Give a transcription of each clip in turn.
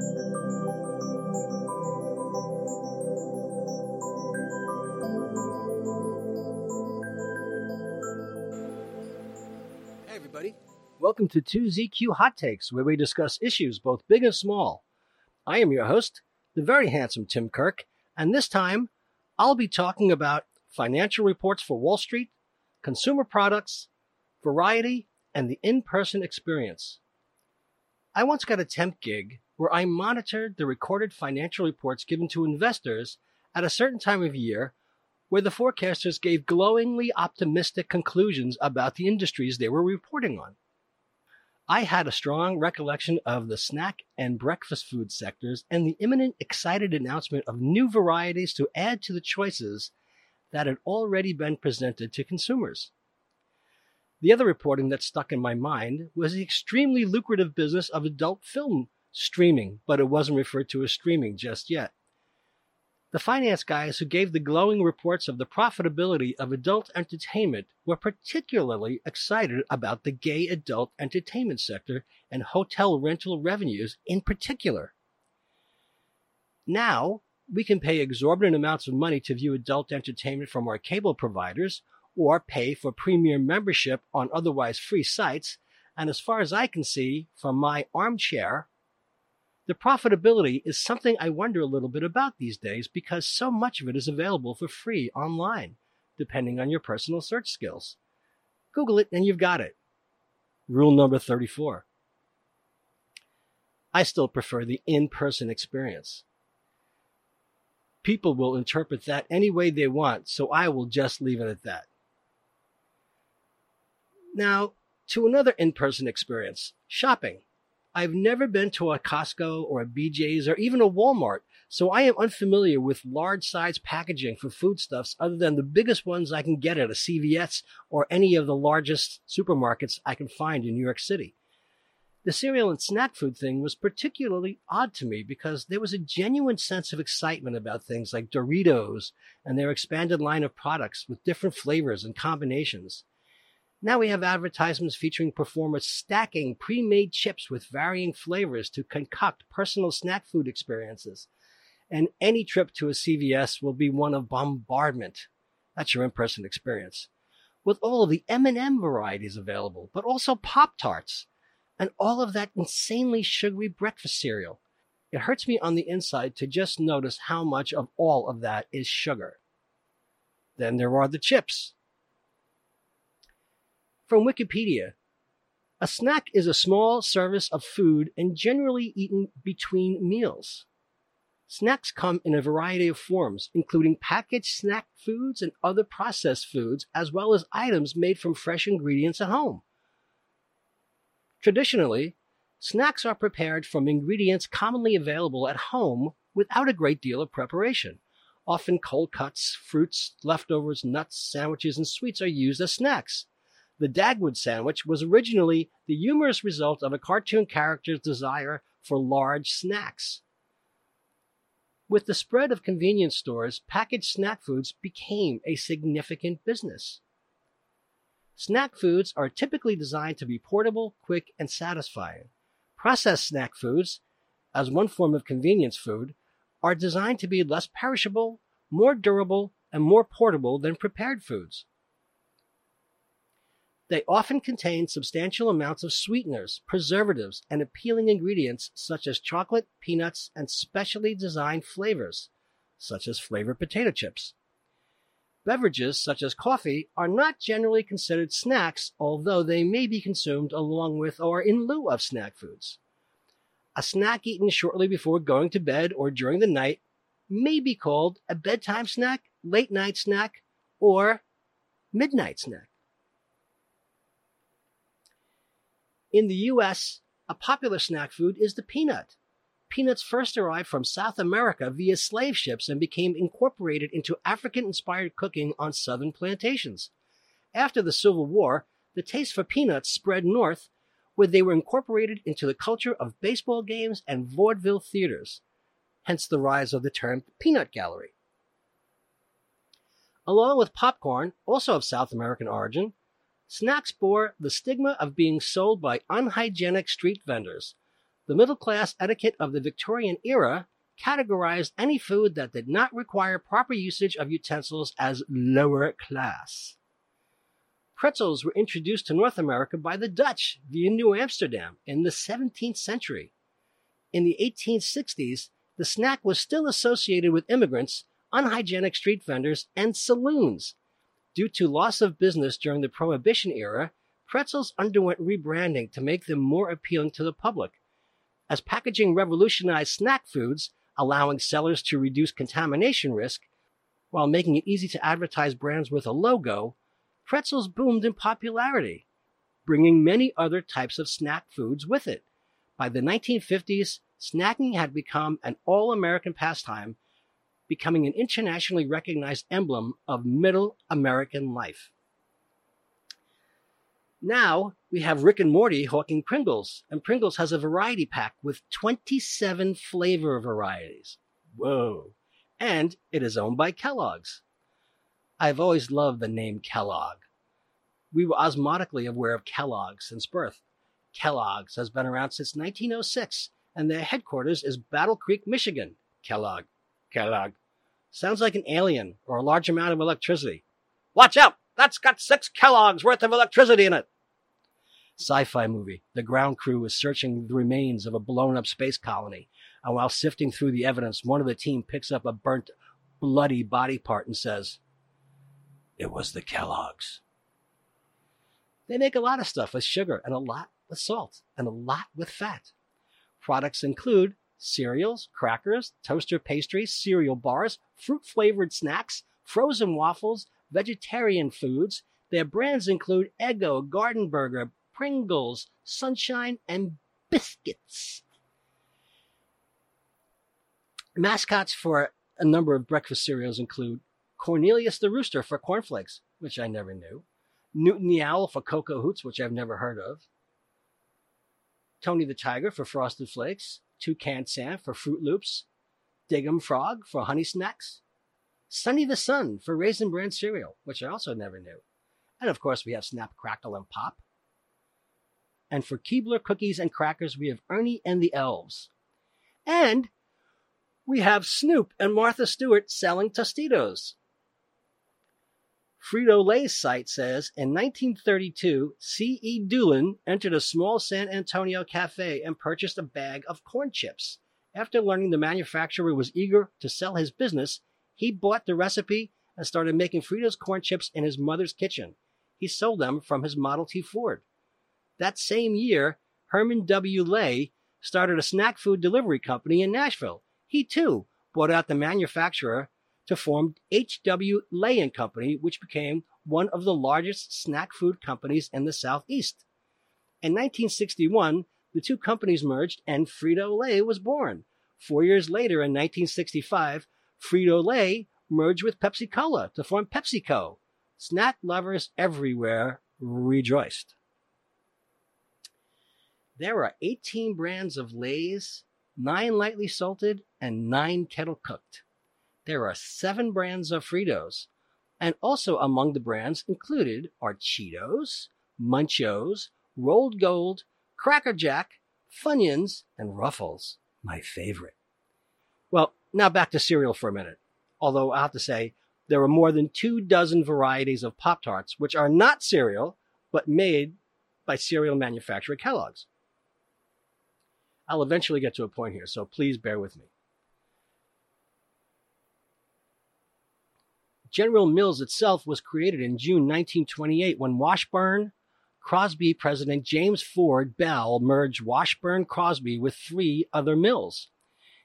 Hey, everybody. Welcome to 2ZQ Hot Takes, where we discuss issues both big and small. I am your host, the very handsome Tim Kirk, and this time I'll be talking about financial reports for Wall Street, consumer products, variety, and the in person experience. I once got a temp gig where I monitored the recorded financial reports given to investors at a certain time of year where the forecasters gave glowingly optimistic conclusions about the industries they were reporting on. I had a strong recollection of the snack and breakfast food sectors and the imminent excited announcement of new varieties to add to the choices that had already been presented to consumers. The other reporting that stuck in my mind was the extremely lucrative business of adult film streaming, but it wasn't referred to as streaming just yet. The finance guys who gave the glowing reports of the profitability of adult entertainment were particularly excited about the gay adult entertainment sector and hotel rental revenues in particular. Now, we can pay exorbitant amounts of money to view adult entertainment from our cable providers or pay for premium membership on otherwise free sites, and as far as I can see from my armchair, the profitability is something I wonder a little bit about these days because so much of it is available for free online, depending on your personal search skills. Google it and you've got it. Rule number 34. I still prefer the in person experience. People will interpret that any way they want, so I will just leave it at that. Now, to another in person experience shopping. I've never been to a Costco or a BJ's or even a Walmart, so I am unfamiliar with large size packaging for foodstuffs other than the biggest ones I can get at a CVS or any of the largest supermarkets I can find in New York City. The cereal and snack food thing was particularly odd to me because there was a genuine sense of excitement about things like Doritos and their expanded line of products with different flavors and combinations. Now we have advertisements featuring performers stacking pre made chips with varying flavors to concoct personal snack food experiences. And any trip to a CVS will be one of bombardment. That's your in person experience. With all of the M&M varieties available, but also Pop Tarts and all of that insanely sugary breakfast cereal. It hurts me on the inside to just notice how much of all of that is sugar. Then there are the chips from Wikipedia, a snack is a small service of food and generally eaten between meals. Snacks come in a variety of forms, including packaged snack foods and other processed foods, as well as items made from fresh ingredients at home. Traditionally, snacks are prepared from ingredients commonly available at home without a great deal of preparation. Often cold cuts, fruits, leftovers, nuts, sandwiches, and sweets are used as snacks. The Dagwood sandwich was originally the humorous result of a cartoon character's desire for large snacks. With the spread of convenience stores, packaged snack foods became a significant business. Snack foods are typically designed to be portable, quick, and satisfying. Processed snack foods, as one form of convenience food, are designed to be less perishable, more durable, and more portable than prepared foods. They often contain substantial amounts of sweeteners, preservatives, and appealing ingredients such as chocolate, peanuts, and specially designed flavors, such as flavored potato chips. Beverages such as coffee are not generally considered snacks, although they may be consumed along with or in lieu of snack foods. A snack eaten shortly before going to bed or during the night may be called a bedtime snack, late night snack, or midnight snack. In the US, a popular snack food is the peanut. Peanuts first arrived from South America via slave ships and became incorporated into African inspired cooking on southern plantations. After the Civil War, the taste for peanuts spread north, where they were incorporated into the culture of baseball games and vaudeville theaters, hence the rise of the term peanut gallery. Along with popcorn, also of South American origin, Snacks bore the stigma of being sold by unhygienic street vendors. The middle class etiquette of the Victorian era categorized any food that did not require proper usage of utensils as lower class. Pretzels were introduced to North America by the Dutch via New Amsterdam in the 17th century. In the 1860s, the snack was still associated with immigrants, unhygienic street vendors, and saloons. Due to loss of business during the Prohibition era, pretzels underwent rebranding to make them more appealing to the public. As packaging revolutionized snack foods, allowing sellers to reduce contamination risk, while making it easy to advertise brands with a logo, pretzels boomed in popularity, bringing many other types of snack foods with it. By the 1950s, snacking had become an all American pastime, becoming an internationally recognized emblem of middle American life. Now we have Rick and Morty hawking Pringles, and Pringles has a variety pack with 27 flavor varieties. Whoa. And it is owned by Kellogg's. I've always loved the name Kellogg. We were osmotically aware of Kellogg since birth. Kellogg's has been around since 1906, and their headquarters is Battle Creek, Michigan. Kellogg. Kellogg. Sounds like an alien or a large amount of electricity. Watch out! That's got six Kellogg's worth of electricity in it. Sci fi movie. The ground crew is searching the remains of a blown up space colony. And while sifting through the evidence, one of the team picks up a burnt, bloody body part and says, It was the Kellogg's. They make a lot of stuff with sugar and a lot with salt and a lot with fat. Products include cereals, crackers, toaster pastries, cereal bars, fruit flavored snacks, frozen waffles, vegetarian foods. Their brands include Eggo, Garden Burger, Pringles, Sunshine, and Biscuits. Mascots for a number of breakfast cereals include Cornelius the Rooster for cornflakes, which I never knew, Newton the Owl for Cocoa Hoots, which I've never heard of, Tony the Tiger for Frosted Flakes, Toucan Sam for Froot Loops, Dig'em Frog for Honey Smacks, Sunny the Sun for Raisin Bran cereal, which I also never knew. And of course, we have Snap, Crackle, and Pop. And for Keebler cookies and crackers, we have Ernie and the Elves. And we have Snoop and Martha Stewart selling Tostitos. Frito Lay's site says in 1932, C.E. Doolin entered a small San Antonio cafe and purchased a bag of corn chips. After learning the manufacturer was eager to sell his business, he bought the recipe and started making Fritos corn chips in his mother's kitchen. He sold them from his Model T Ford. That same year, Herman W. Lay started a snack food delivery company in Nashville. He too bought out the manufacturer to form H.W. Lay and Company, which became one of the largest snack food companies in the Southeast. In 1961, the two companies merged and Frito Lay was born. Four years later, in 1965, Frito Lay merged with Pepsi Cola to form PepsiCo. Snack lovers everywhere rejoiced. There are 18 brands of Lay's, 9 lightly salted, and 9 kettle cooked. There are 7 brands of Fritos, and also among the brands included are Cheetos, Munchos, Rolled Gold, Cracker Jack, Funyuns, and Ruffles, my favorite. Well, now back to cereal for a minute. Although I have to say, there are more than two dozen varieties of Pop Tarts which are not cereal, but made by cereal manufacturer Kellogg's. I'll eventually get to a point here, so please bear with me. General Mills itself was created in June 1928 when Washburn Crosby President James Ford Bell merged Washburn Crosby with three other mills.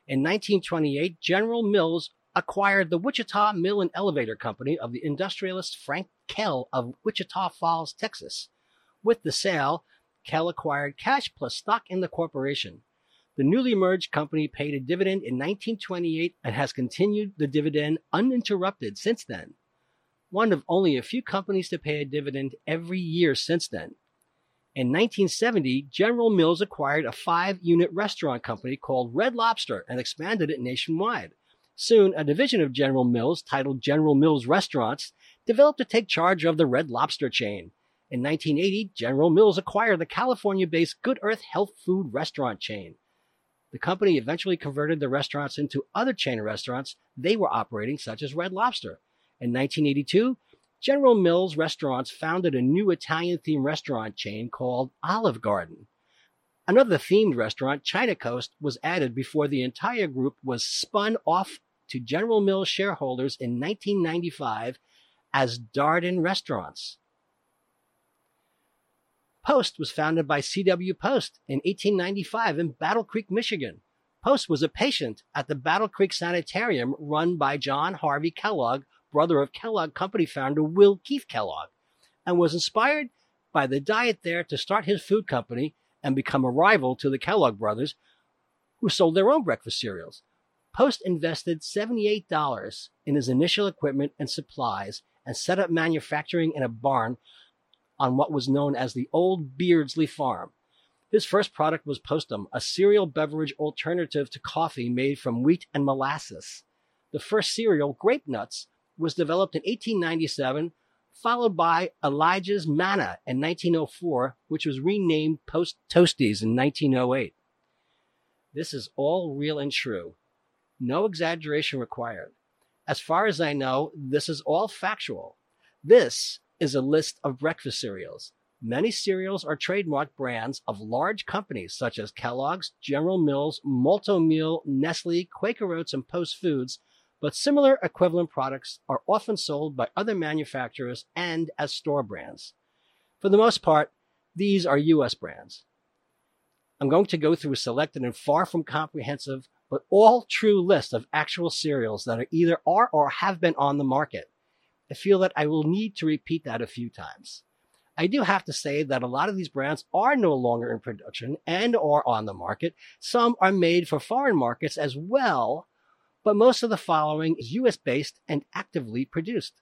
In 1928, General Mills acquired the Wichita Mill and Elevator Company of the industrialist Frank Kell of Wichita Falls, Texas. With the sale, Kell acquired cash plus stock in the corporation. The newly merged company paid a dividend in 1928 and has continued the dividend uninterrupted since then. One of only a few companies to pay a dividend every year since then. In 1970, General Mills acquired a five unit restaurant company called Red Lobster and expanded it nationwide. Soon, a division of General Mills titled General Mills Restaurants developed to take charge of the Red Lobster chain. In 1980, General Mills acquired the California based Good Earth Health Food Restaurant chain. The company eventually converted the restaurants into other chain restaurants they were operating, such as Red Lobster. In 1982, General Mills Restaurants founded a new Italian themed restaurant chain called Olive Garden. Another themed restaurant, China Coast, was added before the entire group was spun off to General Mills shareholders in 1995 as Darden Restaurants. Post was founded by C.W. Post in 1895 in Battle Creek, Michigan. Post was a patient at the Battle Creek Sanitarium run by John Harvey Kellogg, brother of Kellogg Company founder Will Keith Kellogg, and was inspired by the diet there to start his food company and become a rival to the Kellogg brothers, who sold their own breakfast cereals. Post invested $78 in his initial equipment and supplies and set up manufacturing in a barn on what was known as the Old Beardsley Farm. His first product was Postum, a cereal beverage alternative to coffee made from wheat and molasses. The first cereal, Grape Nuts, was developed in 1897, followed by Elijah's Manna in 1904, which was renamed Post Toasties in 1908. This is all real and true. No exaggeration required. As far as I know, this is all factual. This is a list of breakfast cereals. Many cereals are trademark brands of large companies such as Kellogg's, General Mills, Malt-O-Meal, Nestle, Quaker Oats, and Post Foods, but similar equivalent products are often sold by other manufacturers and as store brands. For the most part, these are U.S. brands. I'm going to go through a selected and far from comprehensive, but all true list of actual cereals that are either are or have been on the market. I feel that I will need to repeat that a few times. I do have to say that a lot of these brands are no longer in production and or on the market. Some are made for foreign markets as well, but most of the following is US based and actively produced.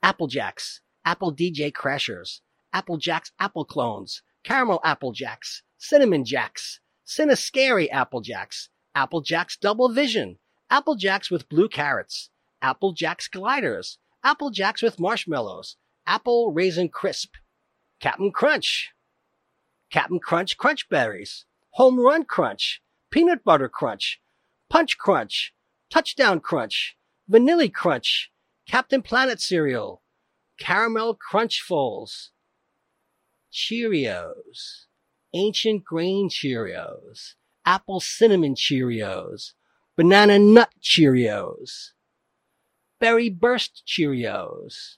Apple Jacks, Apple DJ Crashers, Apple Jacks Apple Clones, Caramel Apple Jacks, Cinnamon Jacks, Cinnascary Apple Jacks, Apple Jacks Double Vision, Apple Jacks with blue carrots, Apple Jacks gliders, Apple Jacks with marshmallows, Apple Raisin Crisp, Captain Crunch, Captain Crunch Crunch Berries, Home Run Crunch, Peanut Butter Crunch, Punch Crunch, Touchdown Crunch, Vanilla Crunch, Captain Planet Cereal, Caramel Crunch Crunchfuls, Cheerios, Ancient Grain Cheerios, Apple Cinnamon Cheerios, Banana Nut Cheerios, Berry Burst Cheerios,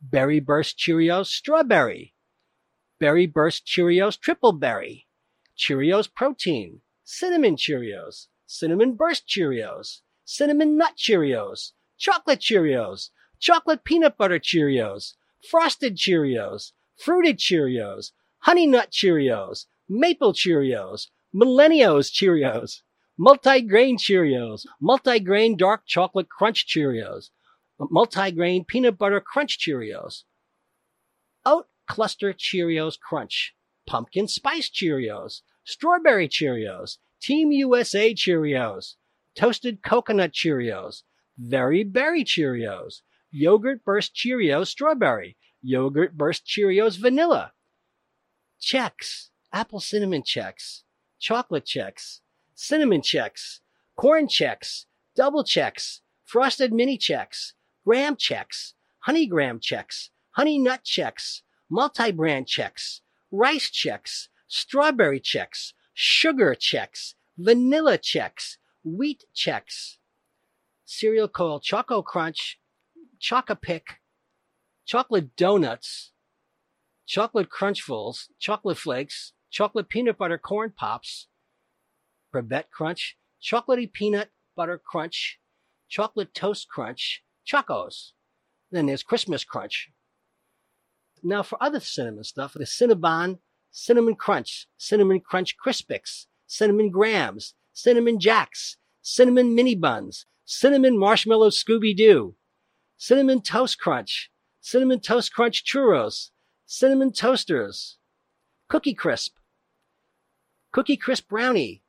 Berry Burst Cheerios Strawberry, Berry Burst Cheerios Triple Berry, Cheerios Protein, Cinnamon Cheerios, Cinnamon Burst Cheerios, Cinnamon Nut Cheerios, Chocolate Cheerios, Chocolate Peanut Butter Cheerios, Frosted Cheerios, Fruited Cheerios, Honey Nut Cheerios, Maple Cheerios, Millennials Cheerios, Multi-Grain Cheerios, Multi-Grain Dark Chocolate Crunch Cheerios, multi-grain peanut butter crunch Cheerios, oat cluster Cheerios crunch, pumpkin spice Cheerios, strawberry Cheerios, Team USA Cheerios, toasted coconut Cheerios, very berry Cheerios, yogurt burst Cheerios strawberry, yogurt burst Cheerios vanilla, Chex, apple cinnamon Chex, chocolate Chex, cinnamon Chex, corn Chex, double Chex, frosted mini Chex, graham Chex, honey graham Chex, honey nut Chex, multi-bran Chex, rice Chex, strawberry Chex, sugar Chex, vanilla Chex, wheat Chex, cereal called Choco Crunch, Choco-Pick, chocolate donuts, chocolate crunchfuls, chocolate flakes, chocolate peanut butter corn pops, Brebet Crunch, chocolatey peanut butter crunch, chocolate toast crunch, Chocos. Then there's Christmas Crunch. Now for other cinnamon stuff, the Cinnabon, Cinnamon Crunch, Cinnamon Crunch Crispix, Cinnamon Grahams, Cinnamon Jacks, Cinnamon Mini Buns, Cinnamon Marshmallow Scooby Doo, Cinnamon Toast Crunch, Cinnamon Toast Crunch Churros, Cinnamon Toasters, Cookie Crisp, Cookie Crisp Brownie,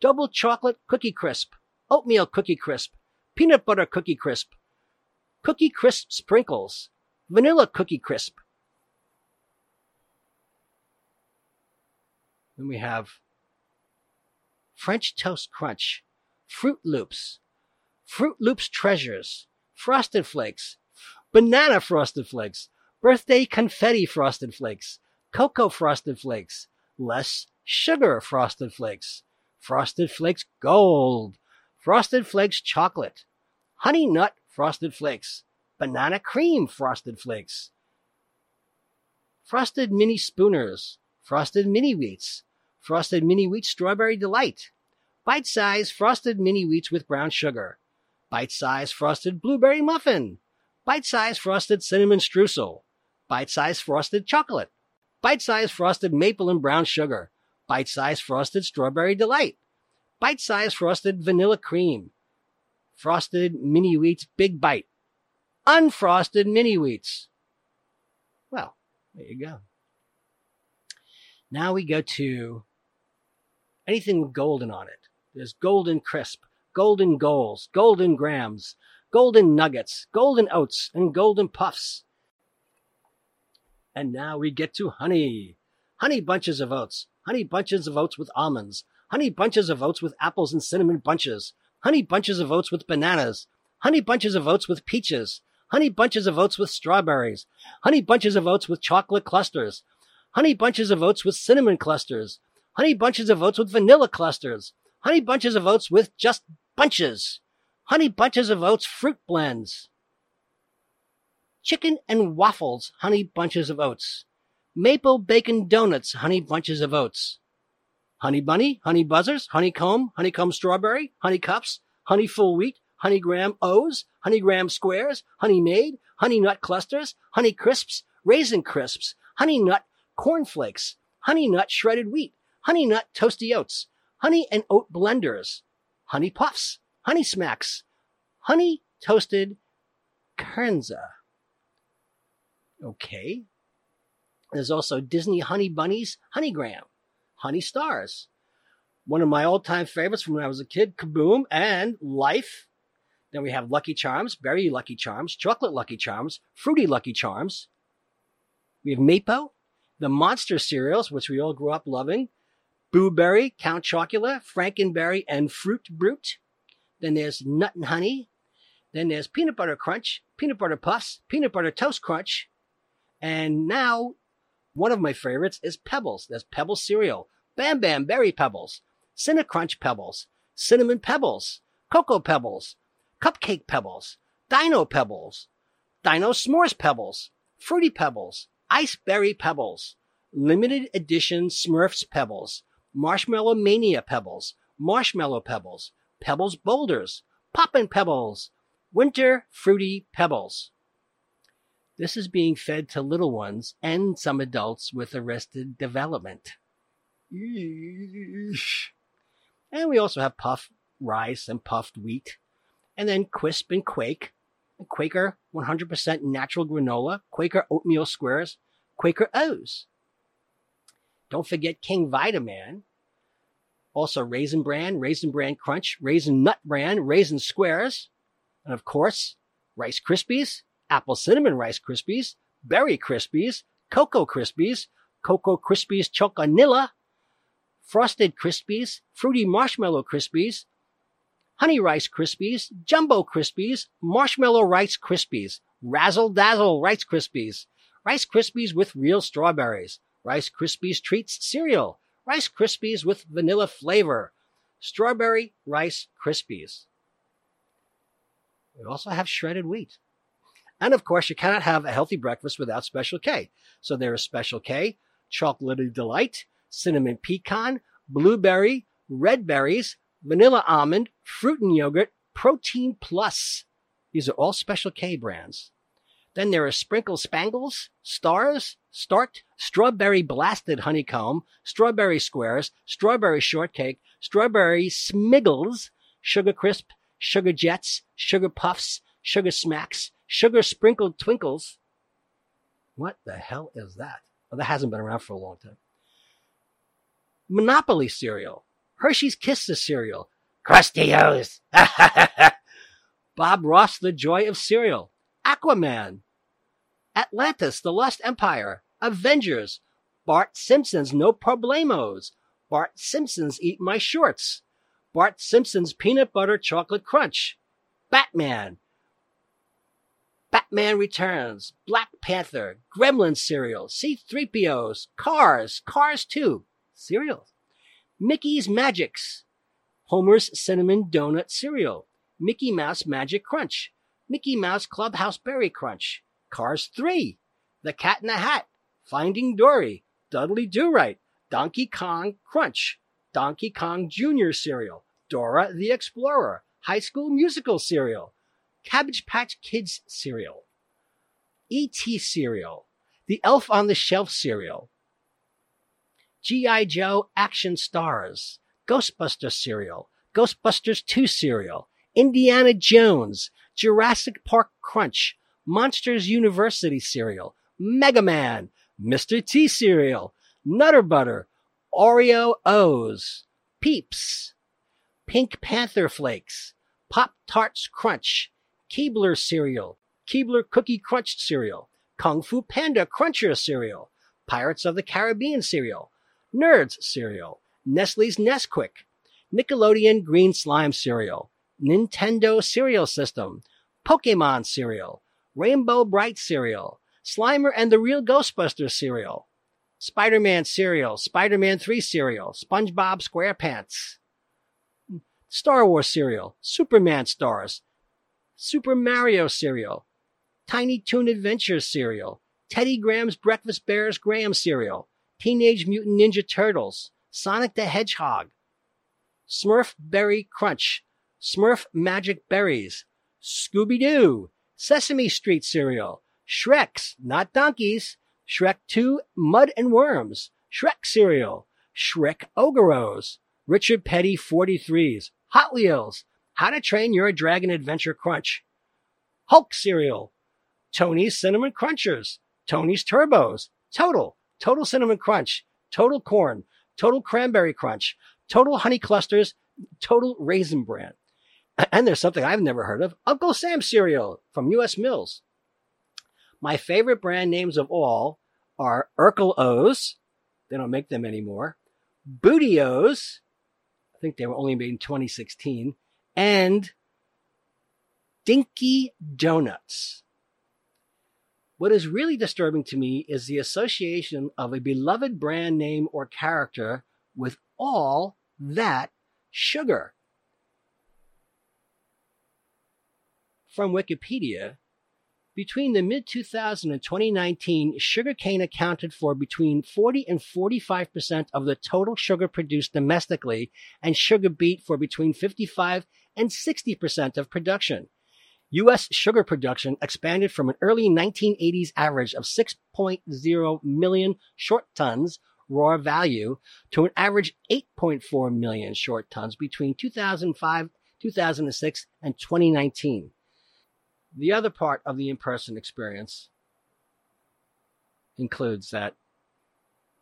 Double Chocolate Cookie Crisp, Oatmeal Cookie Crisp, Peanut Butter Cookie Crisp, Cookie Crisp Sprinkles, Vanilla Cookie Crisp. Then we have French Toast Crunch, Froot Loops, Froot Loops Treasures, Frosted Flakes, Banana Frosted Flakes, Birthday Confetti Frosted Flakes, Cocoa Frosted Flakes, Less Sugar Frosted Flakes, Frosted Flakes Gold, Frosted Flakes Chocolate, Honey Nut Frosted Flakes, Banana Cream Frosted Flakes, Frosted Mini Spooners, Frosted Mini Wheats, Frosted Mini Wheat Strawberry Delight, Bite Size Frosted Mini Wheats with Brown Sugar, Bite Size Frosted Blueberry Muffin, Bite Size Frosted Cinnamon Streusel, Bite Size Frosted Chocolate, Bite Size Frosted Maple and Brown Sugar, Bite Size Frosted Strawberry Delight, Bite Size Frosted Vanilla Cream, Frosted Mini Wheats Big Bite, Unfrosted Mini Wheats. Well, there you go. Now we go to anything with golden on it. There's golden crisp, golden goals, golden grahams, golden nuggets, golden oats, and golden puffs. And now we get to honey. Honey bunches of oats, honey bunches of oats with almonds, honey bunches of oats with apples and cinnamon bunches, honey bunches of oats with bananas, honey bunches of oats with peaches, honey bunches of oats with strawberries, honey bunches of oats with chocolate clusters, honey bunches of oats with cinnamon clusters, honey bunches of oats with vanilla clusters, honey bunches of oats with just bunches, honey bunches of oats fruit blends, chicken and waffles, honey bunches of oats, maple bacon donuts, honey bunches of oats, honey bunny, honey buzzers, honeycomb, honeycomb strawberry, honey cups, honey full wheat, honey graham O's, honey graham squares, honey made, honey nut clusters, honey crisps, raisin crisps, honey nut cornflakes, honey nut shredded wheat, honey nut toasty oats, honey and oat blenders, honey puffs, honey smacks, honey toasted kernza. Okay. There's also Disney Honey Bunnies, Honey Graham, Honey Stars. One of my all time favorites from when I was a kid, Kaboom and Life. Then we have Lucky Charms, Berry Lucky Charms, Chocolate Lucky Charms, Fruity Lucky Charms. We have Maypo, the Monster cereals, which we all grew up loving, Boo Berry, Count Chocula, Frankenberry, and Fruit Brute. Then there's Nut and Honey. Then there's Peanut Butter Crunch, Peanut Butter Puffs, Peanut Butter Toast Crunch. And now, one of my favorites is Pebbles. There's Pebbles cereal, Bam Bam Berry Pebbles, Cinnacrunch Pebbles, Cinnamon Pebbles, Cocoa Pebbles, Cupcake Pebbles, Dino Pebbles, Dino S'mores Pebbles, Fruity Pebbles, Ice Berry Pebbles, Limited Edition Smurfs Pebbles, Marshmallow Mania Pebbles, Marshmallow Pebbles, Pebbles Boulders, Poppin' Pebbles, Winter Fruity Pebbles. This is being fed to little ones and some adults with arrested development. And we also have puff rice and puffed wheat, and then Quisp and Quake, and Quaker 100% natural granola, Quaker oatmeal squares, Quaker O's. Don't forget King Vitaman. Also Raisin Bran, Raisin Bran Crunch, Raisin Nut Bran, Raisin Squares, and of course, Rice Krispies, Apple Cinnamon Rice Krispies, Berry Krispies, Cocoa Krispies, Cocoa Krispies Chocanilla, Frosted Krispies, Fruity Marshmallow Krispies, Honey Rice Krispies, Jumbo Krispies, Marshmallow Rice Krispies, Razzle Dazzle Rice Krispies, Rice Krispies with real strawberries, Rice Krispies Treats cereal, Rice Krispies with vanilla flavor, Strawberry Rice Krispies. We also have shredded wheat. And of course, you cannot have a healthy breakfast without Special K. So there is Special K, Chocolatey Delight, Cinnamon Pecan, Blueberry, Red Berries, Vanilla Almond, Fruit and Yogurt, Protein Plus. These are all Special K brands. Then there are Sprinkle Spangles, Stars, Start, Strawberry Blasted Honeycomb, Strawberry Squares, Strawberry Shortcake, Strawberry Smiggles, Sugar Crisp, Sugar Jets, Sugar Puffs, Sugar Smacks, Sugar Sprinkled Twinkles. What the hell is that? Well, that hasn't been around for a long time. Monopoly cereal, Hershey's Kisses cereal, Crustios, Bob Ross, The Joy of Cereal, Aquaman, Atlantis, The Lost Empire, Avengers, Bart Simpson's No Problemos, Bart Simpson's Eat My Shorts, Bart Simpson's Peanut Butter Chocolate Crunch, Batman, Batman Returns, Black Panther, Gremlins cereal, C3POs, Cars, Cars 2, cereals, Mickey's Magics, Homer's Cinnamon Donut Cereal, Mickey Mouse Magic Crunch, Mickey Mouse Clubhouse Berry Crunch, Cars 3, The Cat in the Hat, Finding Dory, Dudley Do Right, Donkey Kong Crunch, Donkey Kong Jr. Cereal, Dora the Explorer, High School Musical Cereal, Cabbage Patch Kids cereal, E.T. cereal, the Elf on the Shelf cereal, G.I. Joe Action Stars, Ghostbusters cereal, Ghostbusters 2 cereal, Indiana Jones, Jurassic Park Crunch, Monsters University cereal, Mega Man, Mr. T cereal, Nutter Butter, Oreo O's, Peeps, Pink Panther Flakes, Pop Tarts Crunch, Keebler cereal, Keebler Cookie Crunch cereal, Kung Fu Panda Cruncher cereal, Pirates of the Caribbean cereal, Nerds cereal, Nestle's Nesquik, Nickelodeon Green Slime cereal, Nintendo cereal system, Pokemon cereal, Rainbow Brite cereal, Slimer and the Real Ghostbusters cereal, Spider Man cereal, Spider Man 3 cereal, SpongeBob SquarePants, Star Wars cereal, Superman stars, Super Mario cereal, Tiny Toon Adventures cereal, Teddy Graham's Breakfast Bears Graham cereal, Teenage Mutant Ninja Turtles, Sonic the Hedgehog, Smurf Berry Crunch, Smurf Magic Berries, Scooby Doo, Sesame Street cereal, Shrek's, not donkeys, Shrek 2 Mud and Worms, Shrek cereal, Shrek Ogeros, Richard Petty 43s, Hot Wheels, how to Train Your Dragon Adventure Crunch, Hulk Cereal, Tony's Cinnamon Crunchers, Tony's Turbos, Total, Total Cinnamon Crunch, Total Corn, Total Cranberry Crunch, Total Honey Clusters, Total Raisin Bran. And there's something I've never heard of Uncle Sam cereal from US Mills. My favorite brand names of all are Urkel O's. They don't make them anymore. Booty O's. I think they were only made in 2016 and Dinky Donuts. What is really disturbing to me is the association of a beloved brand name or character with all that sugar. From Wikipedia, between the mid 2000 and 2019, sugarcane accounted for between 40 and 45% of the total sugar produced domestically, and sugar beet for between 55 and 60% of production. U.S. sugar production expanded from an early 1980s average of 6.0 million short tons raw value to an average 8.4 million short tons between 2005, 2006, and 2019. The other part of the in person experience includes that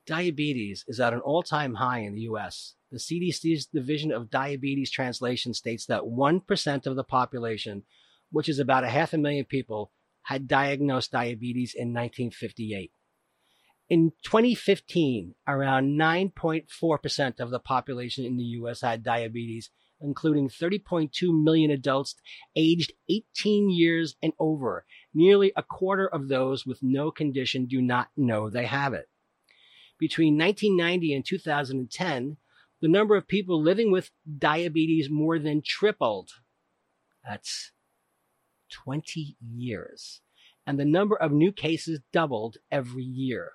diabetes is at an all time high in the US. The CDC's Division of Diabetes Translation states that 1% of the population, which is about a half a million people, had diagnosed diabetes in 1958. In 2015, around 9.4% of the population in the US had diabetes, including 30.2 million adults aged 18 years and over. Nearly a quarter of those with no condition do not know they have it. Between 1990 and 2010, the number of people living with diabetes more than tripled. That's 20 years. And the number of new cases doubled every year.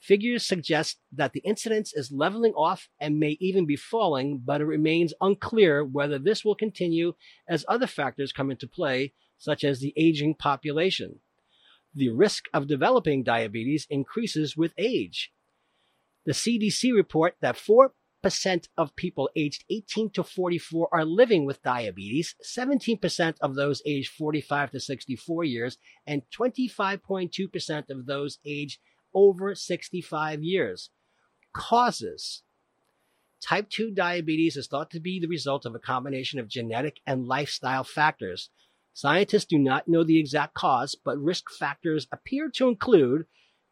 Figures suggest that the incidence is leveling off and may even be falling, but it remains unclear whether this will continue as other factors come into play, such as the aging population. The risk of developing diabetes increases with age. The CDC report that 4% of people aged 18 to 44 are living with diabetes, 17% of those aged 45 to 64 years, and 25.2% of those aged over 65 years. Causes. Type 2 diabetes is thought to be the result of a combination of genetic and lifestyle factors. Scientists do not know the exact cause, but risk factors appear to include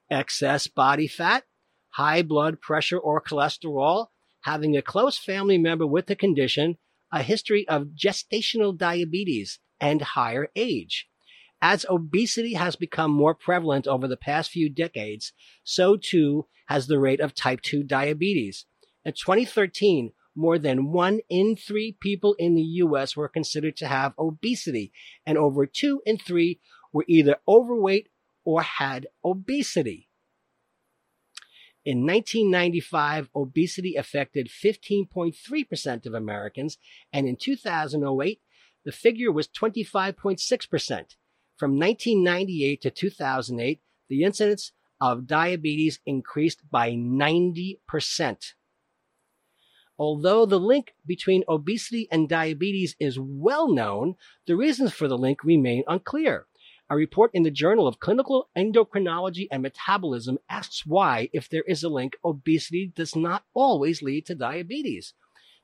excess body fat, high blood pressure or cholesterol, having a close family member with the condition, a history of gestational diabetes, and higher age. As obesity has become more prevalent over the past few decades, so too has the rate of type 2 diabetes. In 2013, more than one in three people in the US were considered to have obesity, and over two in three were either overweight or had obesity. In 1995, obesity affected 15.3% of Americans, and in 2008, the figure was 25.6%. From 1998 to 2008, the incidence of diabetes increased by 90%. Although the link between obesity and diabetes is well known, the reasons for the link remain unclear. A report in the Journal of Clinical Endocrinology and Metabolism asks why, if there is a link, obesity does not always lead to diabetes.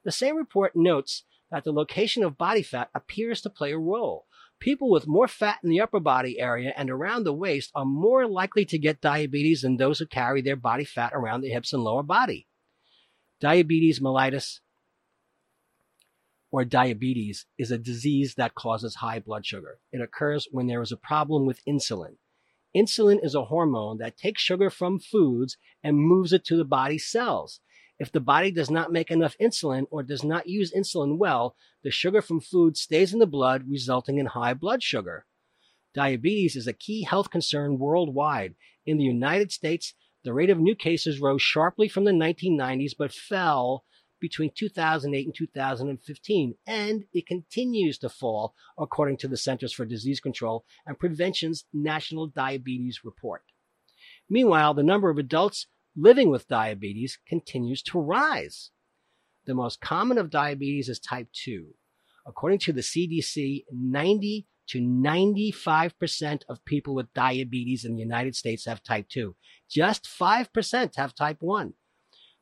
The same report notes that the location of body fat appears to play a role. People with more fat in the upper body area and around the waist are more likely to get diabetes than those who carry their body fat around the hips and lower body. Diabetes mellitus or diabetes is a disease that causes high blood sugar. It occurs when there is a problem with insulin. Insulin is a hormone that takes sugar from foods and moves it to the body cells. If the body does not make enough insulin or does not use insulin well, the sugar from food stays in the blood, resulting in high blood sugar. Diabetes is a key health concern worldwide. In the United States, the rate of new cases rose sharply from the 1990s but fell between 2008 and 2015, and it continues to fall, according to the Centers for Disease Control and Prevention's National Diabetes Report. Meanwhile, the number of adults living with diabetes continues to rise. The most common of diabetes is type 2. According to the CDC, 90 to 95% of people with diabetes in the United States have type 2. Just 5% have type 1.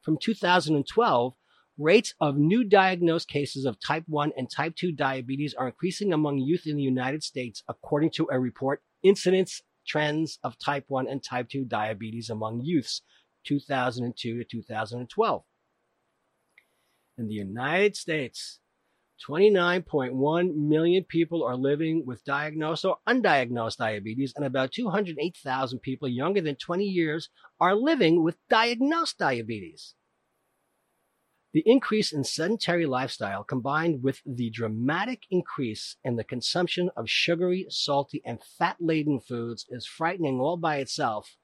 From 2012, rates of new diagnosed cases of type 1 and type 2 diabetes are increasing among youth in the United States, according to a report, Incidence Trends of Type 1 and Type 2 Diabetes Among Youths 2002 to 2012. In the United States, 29.1 million people are living with diagnosed or undiagnosed diabetes, and about 208,000 people younger than 20 years are living with diagnosed diabetes. The increase in sedentary lifestyle combined with the dramatic increase in the consumption of sugary, salty, and fat laden foods is frightening all by itself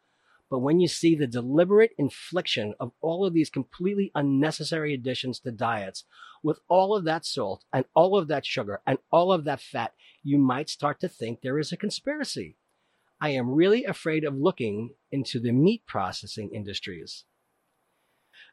but when you see the deliberate infliction of all of these completely unnecessary additions to diets, with all of that salt and all of that sugar and all of that fat, you might start to think there is a conspiracy. I am really afraid of looking into the meat processing industries.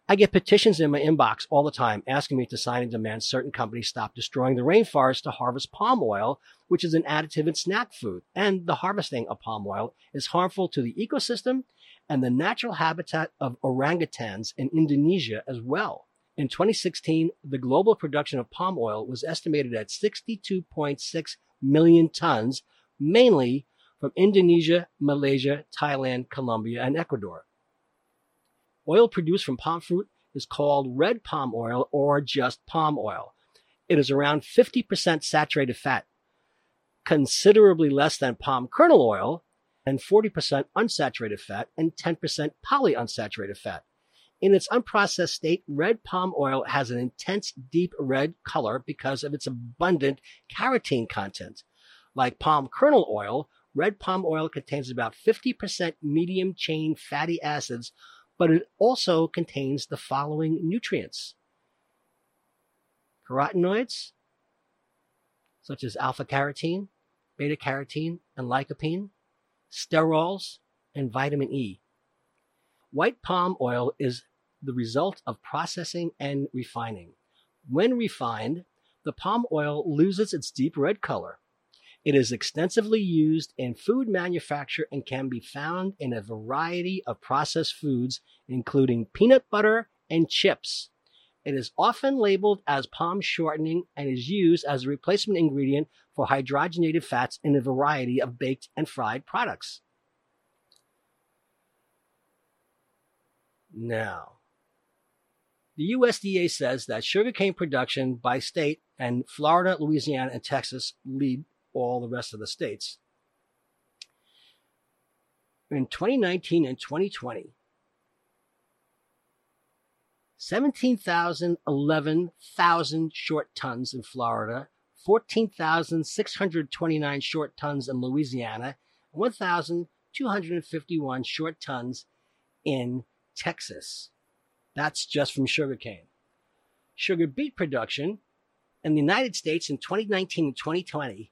I get petitions in my inbox all the time asking me to sign and demand certain companies stop destroying the rainforest to harvest palm oil, which is an additive in snack food. And the harvesting of palm oil is harmful to the ecosystem and the natural habitat of orangutans in Indonesia as well. In 2016, the global production of palm oil was estimated at 62.6 million tons, mainly from Indonesia, Malaysia, Thailand, Colombia, and Ecuador. Oil produced from palm fruit is called red palm oil or just palm oil. It is around 50% saturated fat, considerably less than palm kernel oil, and 40% unsaturated fat and 10% polyunsaturated fat. In its unprocessed state, red palm oil has an intense deep red color because of its abundant carotene content. Like palm kernel oil, red palm oil contains about 50% medium chain fatty acids, but it also contains the following nutrients carotenoids, such as alpha carotene, beta carotene, and lycopene, sterols, and vitamin E. White palm oil is the result of processing and refining. When refined, the palm oil loses its deep red color. It is extensively used in food manufacture and can be found in a variety of processed foods, including peanut butter and chips. It is often labeled as palm shortening and is used as a replacement ingredient for hydrogenated fats in a variety of baked and fried products. Now, The USDA says that sugarcane production by state and Florida, Louisiana, and Texas lead all the rest of the states. In 2019 and 2020, 17,000, 11,000 short tons in Florida, 14,629 short tons in Louisiana, 1,251 short tons in Texas. That's just from sugarcane. Sugar beet production in the United States in 2019 and 2020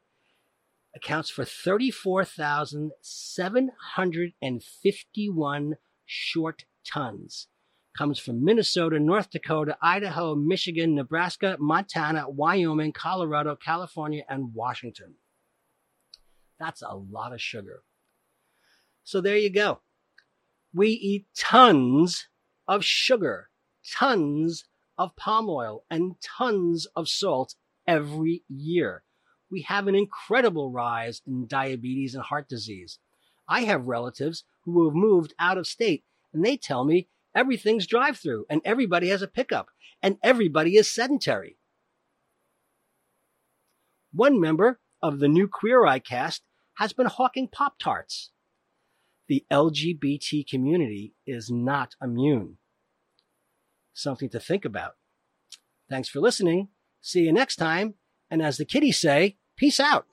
accounts for 34,751 short tons. Comes from Minnesota, North Dakota, Idaho, Michigan, Nebraska, Montana, Wyoming, Colorado, California, and Washington. That's a lot of sugar. So there you go. We eat tons of sugar, tons of palm oil, and tons of salt every year. We have an incredible rise in diabetes and heart disease. I have relatives who have moved out of state, and they tell me everything's drive through, and everybody has a pickup, and everybody is sedentary. One member of the new Queer Eye cast has been hawking Pop Tarts. The LGBT community is not immune. Something to think about. Thanks for listening. See you next time. And as the kiddies say, peace out.